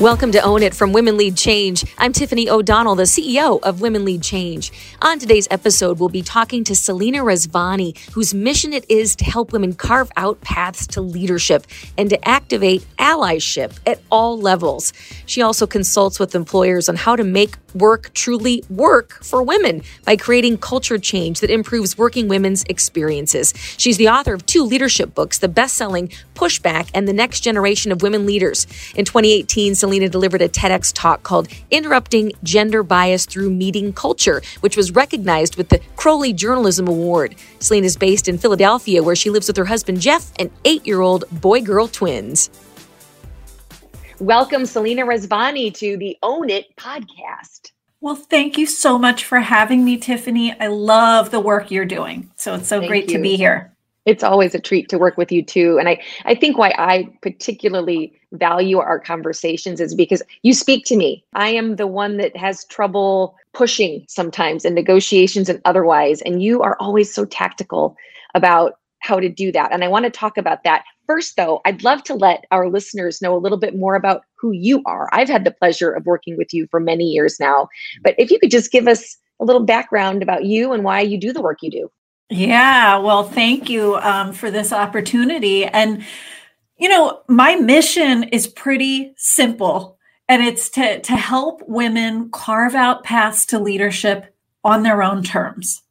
Welcome to Own It from Women Lead Change. I'm Tiffany O'Donnell, the CEO of Women Lead Change. On today's episode, we'll be talking to Selena Rezvani, whose mission it is to help women carve out paths to leadership and to activate allyship at all levels. She also consults with employers on how to make work truly work for women by creating culture change that improves working women's experiences. She's the author of two leadership books, the best-selling Pushback and the Next Generation of Women Leaders. In 2018, Selena delivered a TEDx talk called Interrupting Gender Bias Through Meeting Culture, which was recognized with the Croly Journalism Award. Selena is based in Philadelphia, where she lives with her husband Geoff and eight year old boy girl twins. Welcome, Selena Rezvani, to the Own It podcast. Well, thank you so much for having me, Tiffany. I love the work you're doing. So it's so Thank great you. to be here. It's always a treat to work with you too. And I, I think why I particularly value our conversations is because you speak to me. I am the one that has trouble pushing sometimes in negotiations and otherwise. And you are always so tactical about how to do that. And I want to talk about that. First, though, I'd love to let our listeners know a little bit more about who you are. I've had the pleasure of working with you for many years now. But if you could just give us a little background about you and why you do the work you do. Yeah, well, thank you um, for this opportunity. And, you know, my mission is pretty simple, and it's to, to help women carve out paths to leadership on their own terms.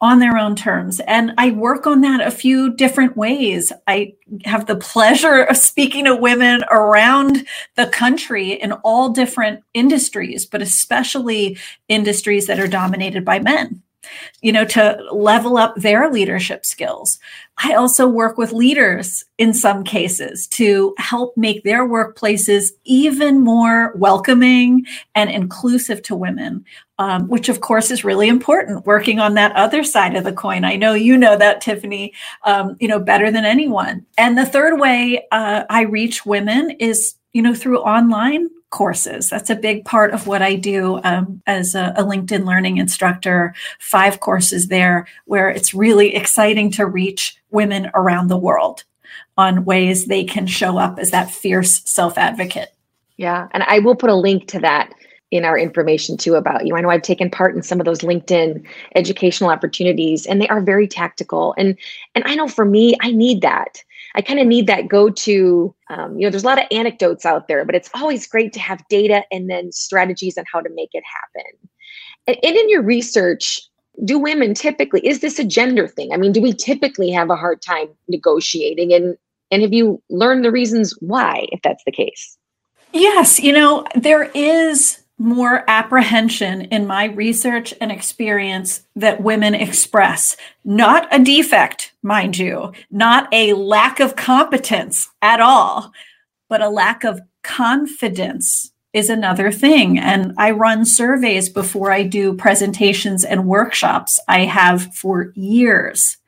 On their own terms. And I work on that a few different ways. I have the pleasure of speaking to women around the country in all different industries, but especially industries that are dominated by men you know, to level up their leadership skills. I also work with leaders in some cases to help make their workplaces even more welcoming and inclusive to women, um, which of course is really important. Working on that other side of the coin. I know you know that, Tiffany, um, you know, better than anyone. And the third way uh, I reach women is, you know, through online courses. That's a big part of what I do um, as a, a, LinkedIn learning instructor. Five courses there where it's really exciting to reach women around the world on ways they can show up as that fierce self advocate. Yeah. And I will put a link to that in our information too about you. I know I've taken part in some of those LinkedIn educational opportunities and they are very tactical. And and I know for me, I need that. I kind of need that go to, um, you know, there's a lot of anecdotes out there, but it's always great to have data and then strategies on how to make it happen. And, and in your research, do women typically, is this a gender thing? I mean, do we typically have a hard time negotiating? And, and have you learned the reasons why, if that's the case? Yes, you know, there is more apprehension in my research and experience that women express. Not a defect, mind you, not a lack of competence at all, but a lack of confidence is another thing. And I run surveys before I do presentations and workshops. I have for years.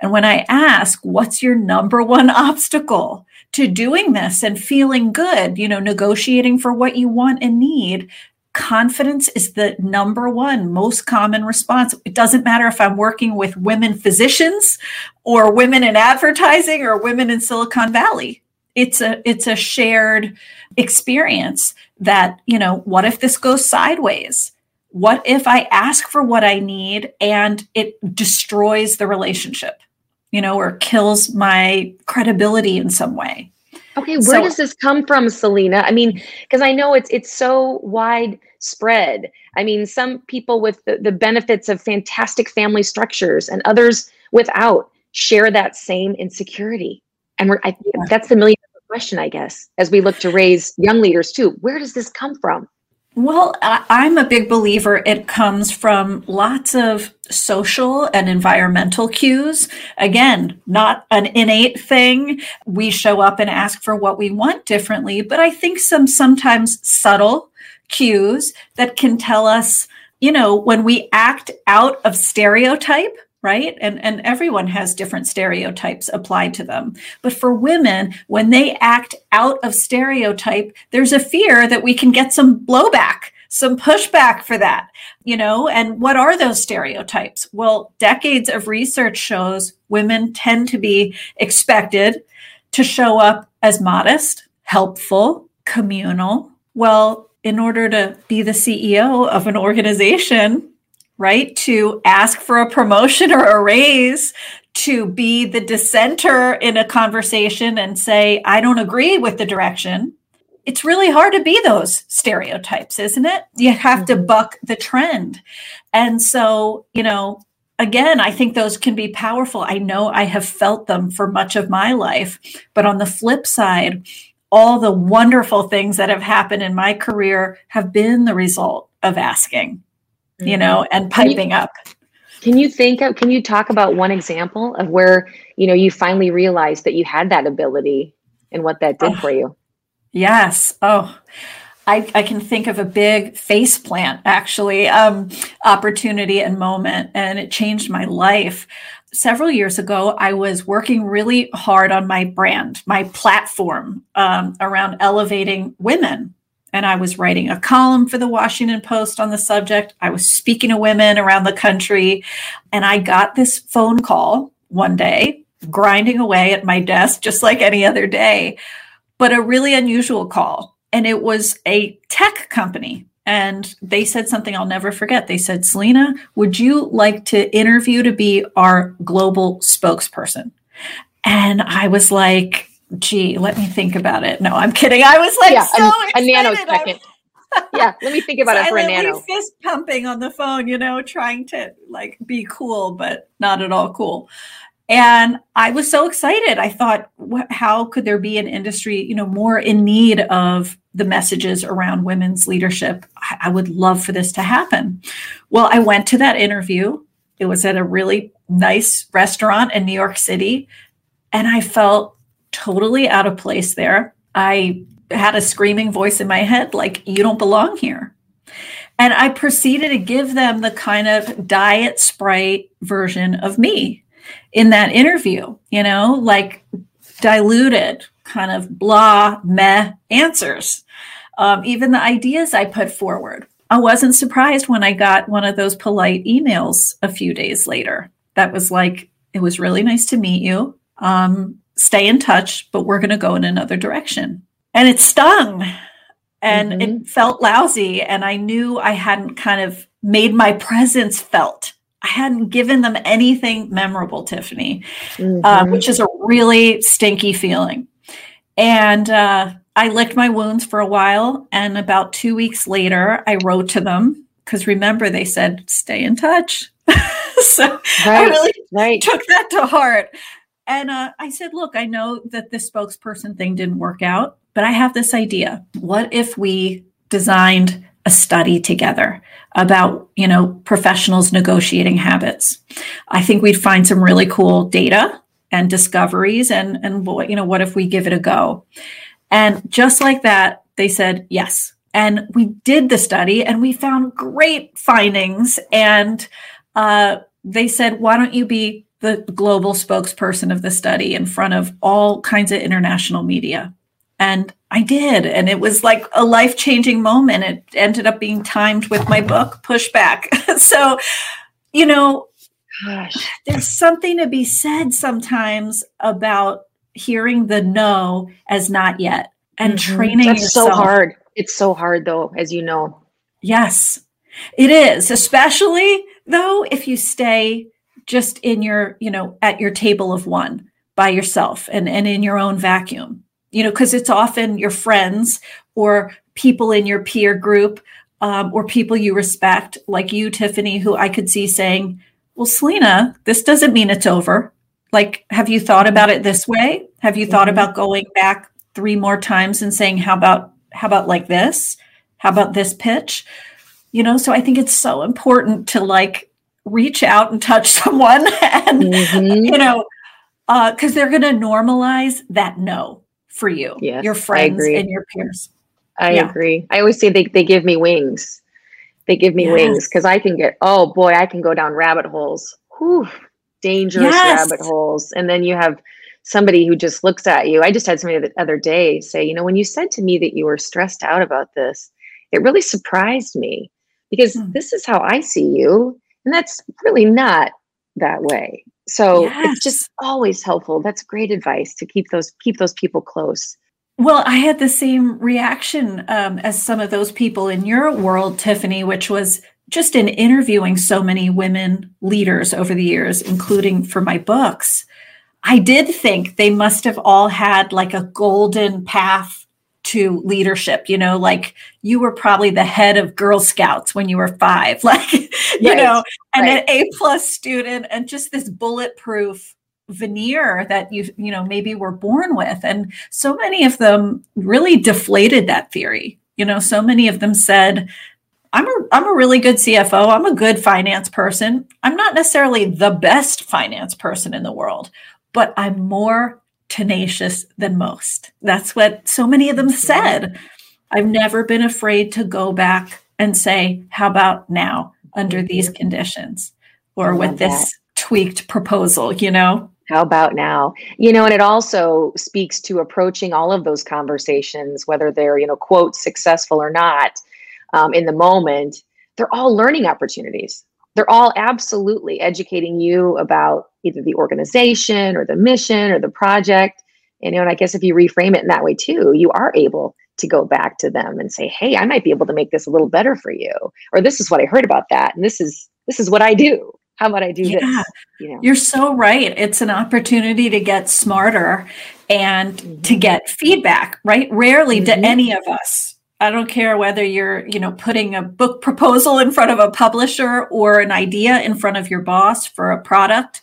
And when I ask, what's your number one obstacle to doing this and feeling good, you know, negotiating for what you want and need, confidence is the number one most common response. It doesn't matter if I'm working with women physicians or women in advertising or women in Silicon Valley. It's a it's a shared experience that, you know, what if this goes sideways? What if I ask for what I need and it destroys the relationship? You know, or kills my credibility in some way. Okay, where so, does this come from, Selena? I mean, because I know it's it's so widespread. I mean, some people with the, the benefits of fantastic family structures and others without share that same insecurity. And we're I, that's the million question, I guess, as we look to raise young leaders too. Where does this come from? Well, I'm a big believer it comes from lots of social and environmental cues. Again, not an innate thing. We show up and ask for what we want differently, but I think some sometimes subtle cues that can tell us, you know, when we act out of stereotype, right? And and everyone has different stereotypes applied to them. But for women when they act out of stereotype there's a fear that we can get some blowback some pushback for that you know? And what are those stereotypes? Well decades of research shows women tend to be expected to show up as modest helpful communal. Well, in order to be the CEO of an organization, right, to ask for a promotion or a raise, to be the dissenter in a conversation and say, I don't agree with the direction, it's really hard to be those stereotypes, isn't it? You have to mm-hmm. buck the trend. And so, you know, again, I think those can be powerful. I know I have felt them for much of my life. But on the flip side, all the wonderful things that have happened in my career have been the result of asking, mm-hmm. you know, and piping you, up. Can you think of, can you talk about one example of where, you know, you finally realized that you had that ability and what that did oh, for you? Yes. Oh, I, I, can think of a big face plant actually um, opportunity and moment, and it changed my life. Several years ago, I was working really hard on my brand, my platform um, around elevating women. And I was writing a column for the Washington Post on the subject. I was speaking to women around the country. And I got this phone call one day, grinding away at my desk, just like any other day, but a really unusual call and it was a tech company. And they said something I'll never forget. They said, Selena, would you like to interview to be our global spokesperson? And I was like, gee, let me think about it. No, I'm kidding. I was like, yeah, so a, a nanosecond. yeah, let me think about it for a nano. Fist pumping on the phone, you know, trying to like be cool, but not at all cool. And I was so excited. I thought, how could there be an industry, you know, more in need of the messages around women's leadership? I would love for this to happen. Well, I went to that interview. It was at a really nice restaurant in New York City, and I felt totally out of place there. I had a screaming voice in my head, like, you don't belong here. And I proceeded to give them the kind of diet sprite version of me in that interview, you know, like diluted, kind of blah, meh answers. Um, even the ideas I put forward. I wasn't surprised when I got one of those polite emails a few days later. That was like, it was really nice to meet you. Um, stay in touch, but we're going to go in another direction. And it stung and mm-hmm. it felt lousy. And I knew I hadn't kind of made my presence felt I hadn't given them anything memorable, Tiffany, uh, mm-hmm. uh, which is a really stinky feeling. And uh, I licked my wounds for a while. And about two weeks later, I wrote to them because remember, they said, stay in touch. so right, I really right. took that to heart. And uh, I said, look, I know that the spokesperson thing didn't work out, but I have this idea. What if we designed a study together about you know professionals negotiating habits? I think we'd find some really cool data and discoveries and and what you know what if we give it a go? And just like that they said yes. And we did the study and we found great findings and uh, they said why don't you be the global spokesperson of the study in front of all kinds of international media and I did. And it was like a life changing moment. It ended up being timed with my book, Pushback. so, you know, Gosh. there's something to be said sometimes about hearing the no as not yet and mm-hmm. training That's yourself. so hard. It's so hard though, as you know. Yes, it is. Especially though, if you stay just in your, you know, at your table of one by yourself and, and in your own vacuum you know, because it's often your friends or people in your peer group um, or people you respect, like you, Tiffany, who I could see saying, Well, Selena, this doesn't mean it's over. Like, have you thought about it this way? Have you thought mm-hmm. about going back three more times and saying, How about, how about like this? How about this pitch? You know, so I think it's so important to like reach out and touch someone and, mm-hmm. you know, because uh, they're going to normalize that no for you, yes, your friends and your peers. I yeah. agree. I always say they, they give me wings. They give me yes. wings because I can get, oh boy, I can go down rabbit holes. Whew, dangerous yes. rabbit holes. And then you have somebody who just looks at you. I just had somebody the other day say, you know, when you said to me that you were stressed out about this, it really surprised me because mm. this is how I see you. And that's really not that way. So yes. it's just always helpful. That's great advice to keep those keep those people close. Well, I had the same reaction um, as some of those people in your world, Tiffany, which was just in interviewing so many women leaders over the years, including for my books. I did think they must have all had like a golden path to leadership you know like you were probably the head of girl scouts when you were five like you right, know and right. an a plus student and just this bulletproof veneer that you you know maybe were born with and so many of them really deflated that theory you know so many of them said I'm a I'm a really good CFO. I'm a good finance person. I'm not necessarily the best finance person in the world, but I'm more tenacious than most. That's what so many of them said. I've never been afraid to go back and say, how about now under these conditions or with this that. tweaked proposal, you know? How about now? You know, and it also speaks to approaching all of those conversations, whether they're, you know, quote, successful or not um, in the moment, they're all learning opportunities. They're all absolutely educating you about either the organization or the mission or the project. And, You know, and I guess if you reframe it in that way too, you are able to go back to them and say, "Hey, I might be able to make this a little better for you," or "This is what I heard about that, and this is this is what I do." How about I do yeah, this? You know? You're so right. It's an opportunity to get smarter and mm-hmm. to get feedback, right? Rarely mm-hmm. do any of us I don't care whether you're, you know, putting a book proposal in front of a publisher or an idea in front of your boss for a product,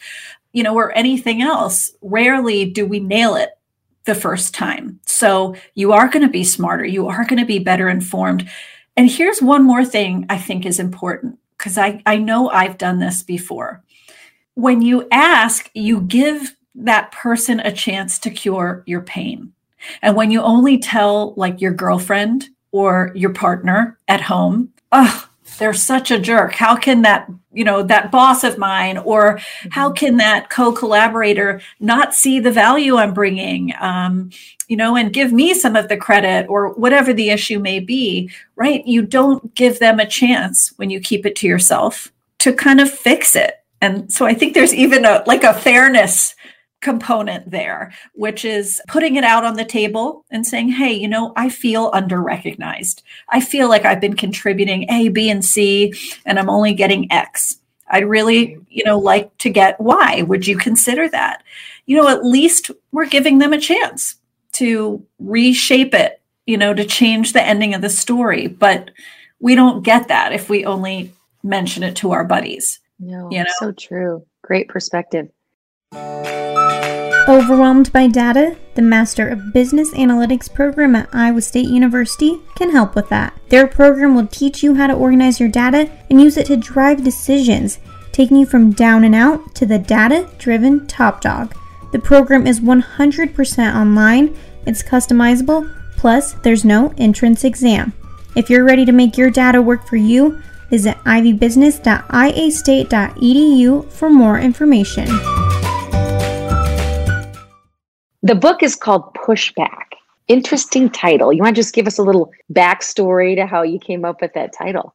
you know, or anything else. Rarely do we nail it the first time. So you are going to be smarter, you are going to be better informed. And here's one more thing I think is important because I, I know I've done this before. When you ask, you give that person a chance to cure your pain. And when you only tell like your girlfriend or your partner at home, oh, they're such a jerk. How can that, you know, that boss of mine, or how mm-hmm. can that co-collaborator not see the value I'm bringing, um, you know, and give me some of the credit, or whatever the issue may be, right? You don't give them a chance when you keep it to yourself to kind of fix it. And so I think there's even a like a fairness component there, which is putting it out on the table and saying, hey, you know, I feel under recognized. I feel like I've been contributing A, B, and C, and I'm only getting X. I'd really, you know, like to get Y. Would you consider that? You know, at least we're giving them a chance to reshape it, you know, to change the ending of the story. But we don't get that if we only mention it to our buddies. No, you know? so true. Great perspective. Overwhelmed by data? The Master of Business Analytics program at Iowa State University can help with that. Their program will teach you how to organize your data and use it to drive decisions, taking you from down and out to the data driven top dog. The program is 100% online, it's customizable, plus, there's no entrance exam. If you're ready to make your data work for you, visit ivybusiness.iastate.edu for more information. The book is called Pushback. Interesting title. You want to just give us a little backstory to how you came up with that title?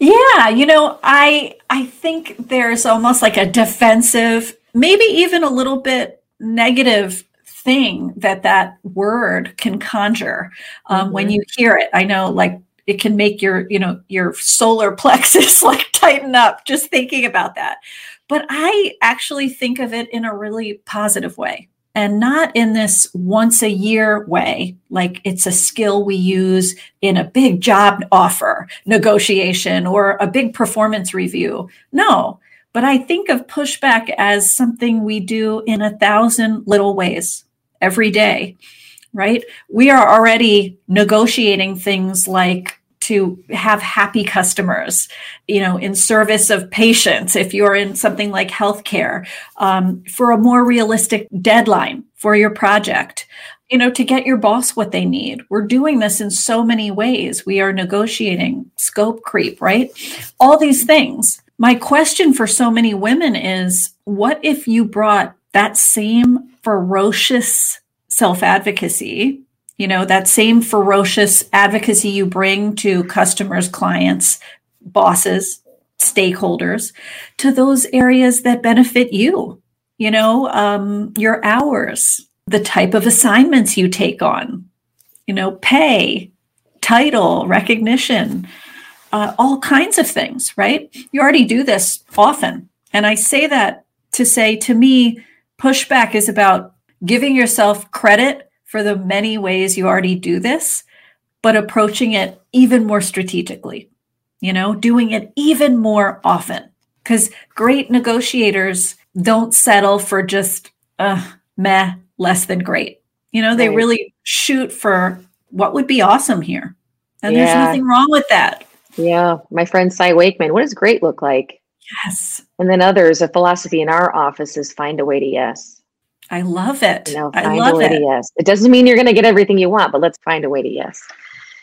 Yeah, you know, I I think there's almost like a defensive, maybe even a little bit negative thing that that word can conjure um, mm-hmm. when you hear it. I know, like it can make your you know your solar plexus like tighten up just thinking about that. But I actually think of it in a really positive way and not in this once a year way, like it's a skill we use in a big job offer negotiation or a big performance review. No, but I think of pushback as something we do in a thousand little ways every day, right? We are already negotiating things like to have happy customers, you know, in service of patients, if you're in something like healthcare, um, for a more realistic deadline for your project, you know, to get your boss what they need. We're doing this in so many ways. We are negotiating scope creep, right? All these things. My question for so many women is what if you brought that same ferocious self advocacy you know that same ferocious advocacy you bring to customers clients bosses stakeholders to those areas that benefit you you know um, your hours the type of assignments you take on you know, pay, title, recognition, uh, all kinds of things, right? You already do this often. And I say that to say to me, pushback is about giving yourself credit for the many ways you already do this, but approaching it even more strategically, you know, doing it even more often. Because great negotiators don't settle for just, uh, meh, less than great. You know, they right. really shoot for what would be awesome here. And yeah. there's nothing wrong with that. Yeah. My friend Cy Wakeman, what does great look like? Yes. And then others, a philosophy in our office is find a way to yes. I love it. You know, I love it. yes. It doesn't mean you're going to get everything you want, but let's find a way to yes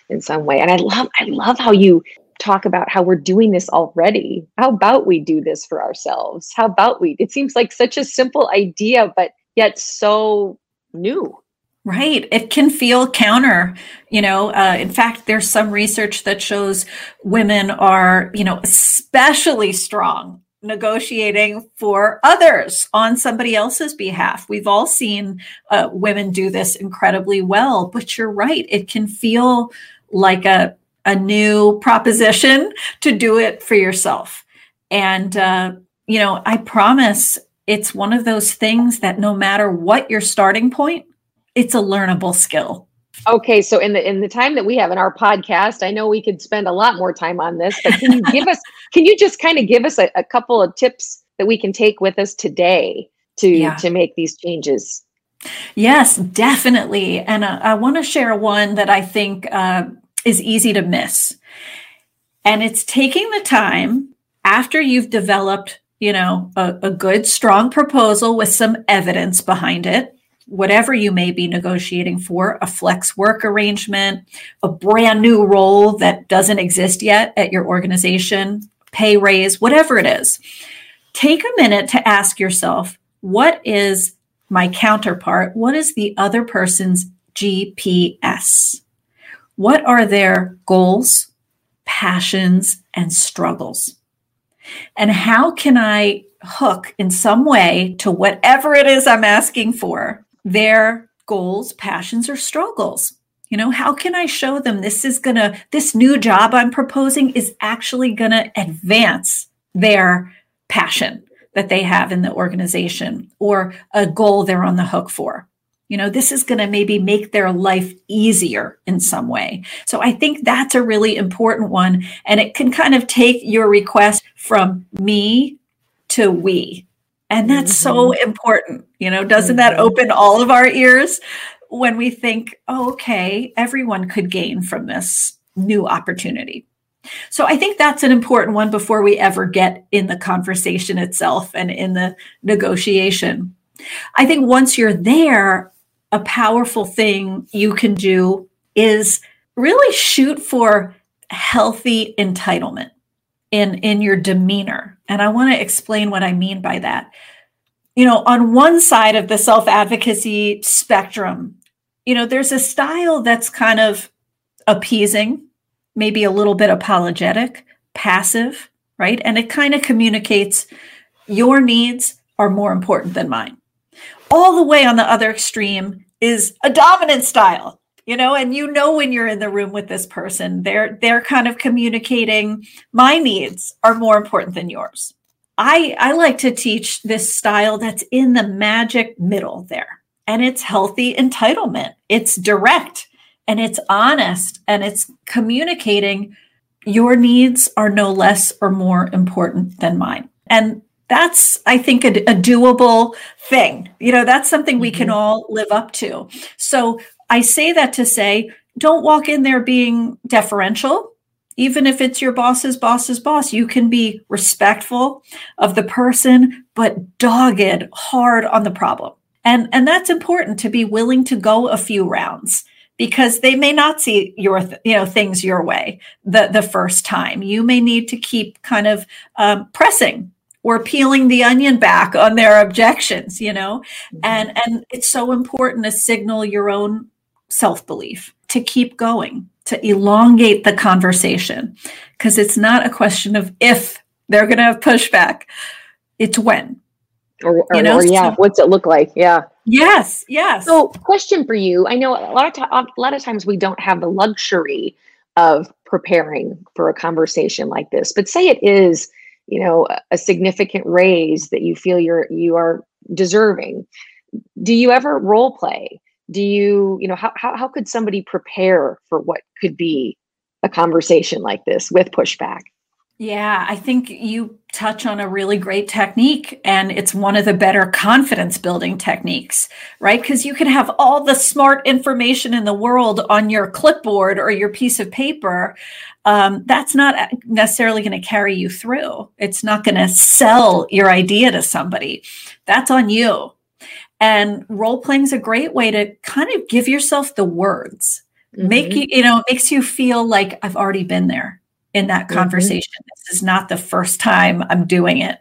in some way. And I love, I love how you talk about how we're doing this already. How about we do this for ourselves? How about we? It seems like such a simple idea, but yet so new. Right. It can feel counter. You know, uh, in fact, there's some research that shows women are, you know, especially strong negotiating for others on somebody else's behalf. We've all seen uh, women do this incredibly well, but you're right. It can feel like a, a new proposition to do it for yourself. And, uh, you know, I promise it's one of those things that no matter what your starting point, it's a learnable skill. Okay, so in the in the time that we have in our podcast, I know we could spend a lot more time on this, but can you give us can you just kind of give us a, a, couple of tips that we can take with us today to yeah. to make these changes? Yes, definitely. And uh, I want to share one that I think uh, is easy to miss. And it's taking the time after you've developed, you know, a, a good, strong proposal with some evidence behind it whatever you may be negotiating for a flex work arrangement, a brand new role that doesn't exist yet at your organization, pay raise, whatever it is. Take a minute to ask yourself what is my counterpart? What is the other person's GPS? What are their goals, passions, and struggles? And how can I hook in some way to whatever it is I'm asking for their goals, passions, or struggles. You know, how can I show them this is going to, this new job I'm proposing is actually going to advance their passion that they have in the organization or a goal they're on the hook for? You know, this is going to maybe make their life easier in some way. So I think that's a really important one. And it can kind of take your request from me to we. And that's mm-hmm. so important. You know, doesn't mm-hmm. that open all of our ears when we think, oh, okay, everyone could gain from this new opportunity? So I think that's an important one before we ever get in the conversation itself and in the negotiation. I think once you're there, a powerful thing you can do is really shoot for healthy entitlement in in your demeanor. And i want to explain what i mean by that. You know on one side of the self advocacy spectrum you know there's a style that's kind of appeasing maybe a little bit apologetic passive right? And it kind of communicates your needs are more important than mine. All the way on the other extreme is a dominant style you know and you know when you're in the room with this person they're they're kind of communicating my needs are more important than yours. I i like to teach this style that's in the magic middle there and it's healthy entitlement. It's direct and it's honest and it's communicating your needs are no less or more important than mine. And that's i think a, a doable thing. You know that's something we can mm-hmm. all live up to. So I say that to say, don't walk in there being deferential. Even if it's your boss's boss's boss, you can be respectful of the person, but dogged hard on the problem. And, and that's important to be willing to go a few rounds because they may not see your you know things your way the the first time you may need to keep kind of um, pressing or peeling the onion back on their objections you know mm-hmm. and and it's so important to signal your own self belief, to keep going, to elongate the conversation. Because it's not a question of if they're going to have pushback, it's when. Or, or, you know? or yeah, so, what's it look like? Yeah. Yes, yes. So, question for you. I know a lot of to- a lot of times we don't have the luxury of preparing for a conversation like this. But say it is, you know, a significant raise that you feel you're you are deserving. Do you ever role play? Do you, you know, how how, how could somebody prepare for what could be a conversation like this with pushback? Yeah, I think you touch on a really great technique, and it's one of the better confidence building techniques, right? Because you can have all the smart information in the world on your clipboard or your piece of paper. Um, that's not necessarily going to carry you through. It's not going to sell your idea to somebody. That's on you. And role playing is a great way to kind of give yourself the words, mm-hmm. make you, you know, makes you feel like I've already been there in that mm-hmm. conversation. Mm-hmm. This is not the first time I'm doing it.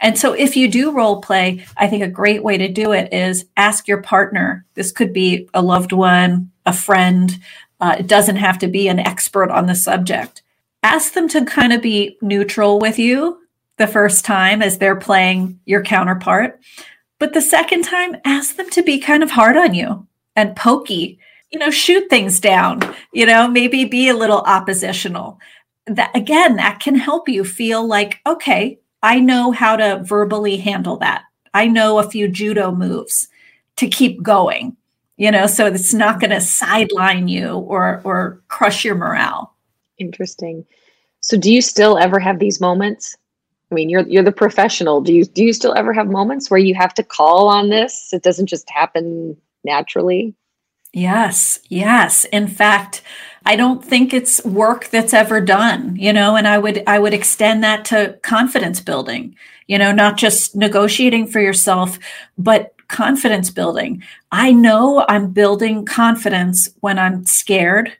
And so if you do role play, I think a great way to do it is ask your partner. This could be a loved one, a friend. Uh, it doesn't have to be an expert on the subject. Ask them to kind of be neutral with you the first time as they're playing your counterpart. But the second time, ask them to be kind of hard on you and pokey you know shoot things down you know maybe be a little oppositional that again, that can help you feel like, okay, I know how to verbally handle that. I know a few judo moves to keep going, you know, so it's not going to sideline you or or crush your morale. Interesting. So do you still ever have these moments? I mean, you're you're the professional. Do you do you still ever have moments where you have to call on this? It doesn't just happen naturally? Yes, yes. In fact, I don't think it's work that's ever done, you know, and I would I would extend that to confidence building, you know, not just negotiating for yourself, but confidence building. I know I'm building confidence when I'm scared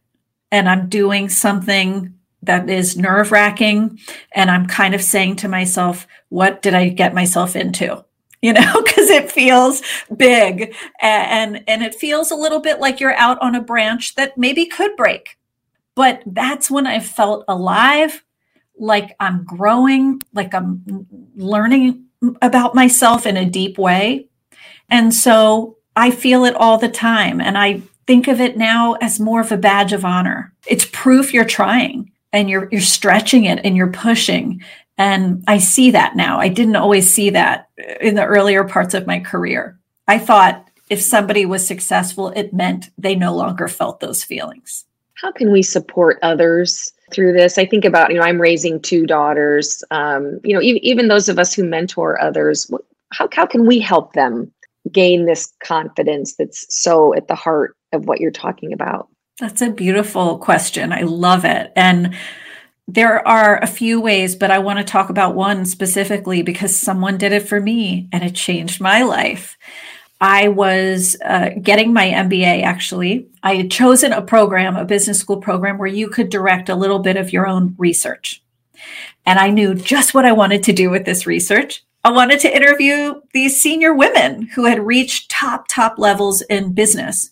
and I'm doing something that is nerve wracking and I'm kind of saying to myself, what did I get myself into? you know, because it feels big and and it feels a little bit like you're out on a branch that maybe could break. But that's when I felt alive, like I'm growing, like I'm learning about myself in a deep way. And so I feel it all the time and I think of it now as more of a badge of honor. It's proof you're trying and you're you're stretching it and you're pushing and I see that now. I didn't always see that in the earlier parts of my career. I thought if somebody was successful, it meant they no longer felt those feelings. How can we support others through this? I think about, you know, I'm raising two daughters. Um, you know, even, even those of us who mentor others, how, how can we help them gain this confidence that's so at the heart of what you're talking about? That's a beautiful question. I love it. And there are a few ways, but I want to talk about one specifically because someone did it for me and it changed my life. I was uh, getting my MBA actually. I had chosen a program, a business school program, where you could direct a little bit of your own research. And I knew just what I wanted to do with this research. I wanted to interview these senior women who had reached top, top levels in business.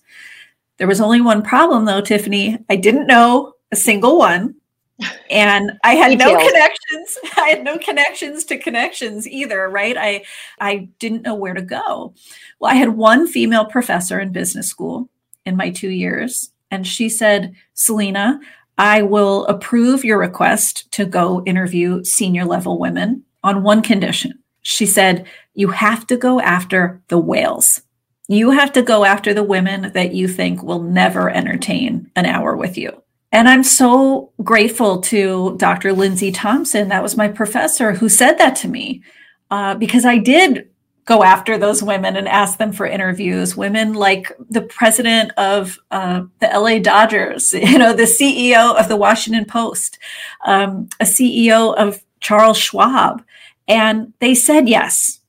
There was only one problem though, Tiffany. I didn't know a single one. And i had Details. no connections. I had no connections to connections either right? I i didn't know where to go. Well i had one female professor in business school in my 2 years and she said selena i will approve your request to go interview senior level women on one condition. She said you have to go after the whales you have to go after the women that you think will never entertain an hour with you and I'm so grateful to Dr. Lindsay Thompson. That was my professor who said that to me uh, because I did go after those women and ask them for interviews. Women like the president of uh, the LA Dodgers, you know, the CEO of the Washington Post, um, a CEO of Charles Schwab. And they said yes.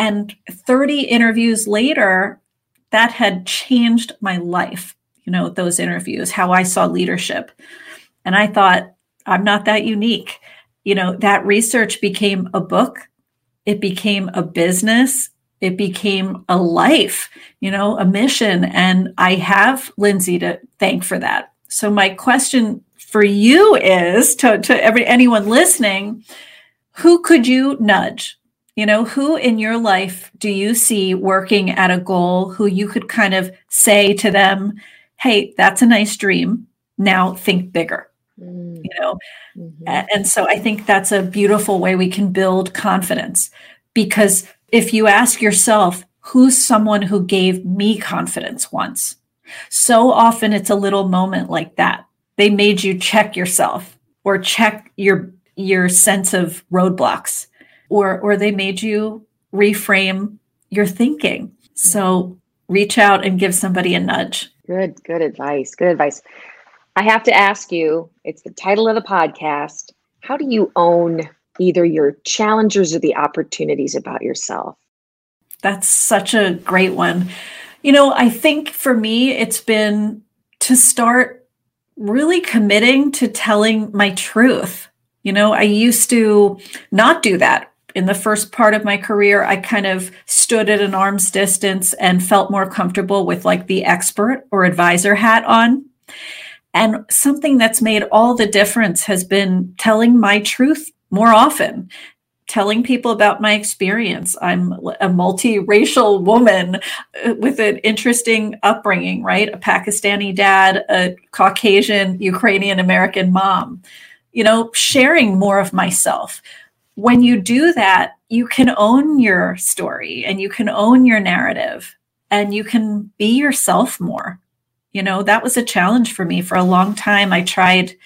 And 30 interviews later, that had changed my life you know, those interviews, how I saw leadership. And I thought, I'm not that unique. You know, that research became a book, it became a business, it became a life, you know, a mission. And I have Lindsay to thank for that. So my question for you is to, to every anyone listening, who could you nudge? You know, who in your life do you see working at a goal who you could kind of say to them, hey, that's a nice dream. Now think bigger. Mm. You know, mm-hmm. and so I think that's a beautiful way we can build confidence because if you ask yourself, who's someone who gave me confidence once? So often it's a little moment like that. They made you check yourself or check your your sense of roadblocks or or they made you reframe your thinking. So reach out and give somebody a nudge. Good, good advice. Good advice. I have to ask you, it's the title of the podcast. How do you own either your challenges or the opportunities about yourself? That's such a great one. You know, I think for me, it's been to start really committing to telling my truth. You know, I used to not do that. In the first part of my career, I kind of stood at an arm's distance and felt more comfortable with like the expert or advisor hat on. And something that's made all the difference has been telling my truth more often telling people about my experience. I'm a multiracial woman uh, with an interesting upbringing, right? A Pakistani dad, a Caucasian Ukrainian American mom. You know, sharing more of myself. When you do that, you can own your story and you can own your narrative and you can be yourself more. You know, that was a challenge for me for a long time. I tried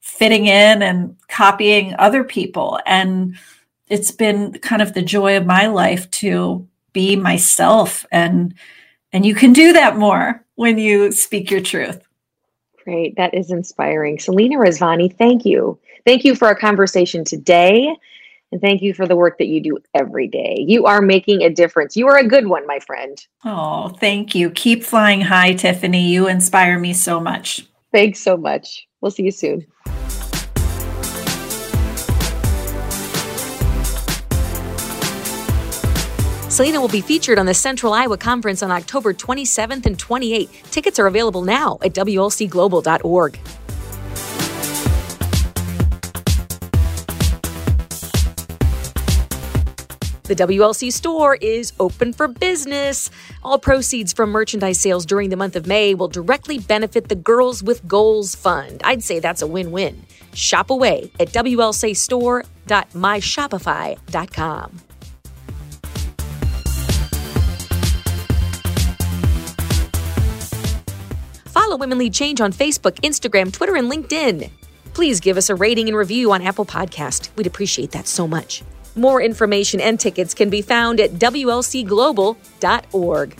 fitting in and copying other people and it's been kind of the joy of my life to be myself and and you can do that more when you speak your truth. Great. That is inspiring. Selena rezvani thank you. Thank you for our conversation today and thank you for the work that you do every day. You are making a difference. You are a good one my friend. Oh thank you. Keep flying high tiffany. You inspire me so much. Thanks so much. We'll see you soon. Selena will be featured on the Central Iowa Conference on October 27th and 28th. Tickets are available now at WLCglobal.org. The WLC store is open for business. All proceeds from merchandise sales during the month of May will directly benefit the Girls with Goals Fund. I'd say that's a win win. Shop away at WLCstore.myshopify.com. Follow Women Lead Change on Facebook, Instagram, Twitter, and LinkedIn. Please give us a rating and review on Apple Podcast. We'd appreciate that so much. More information and tickets can be found at WLCglobal.org.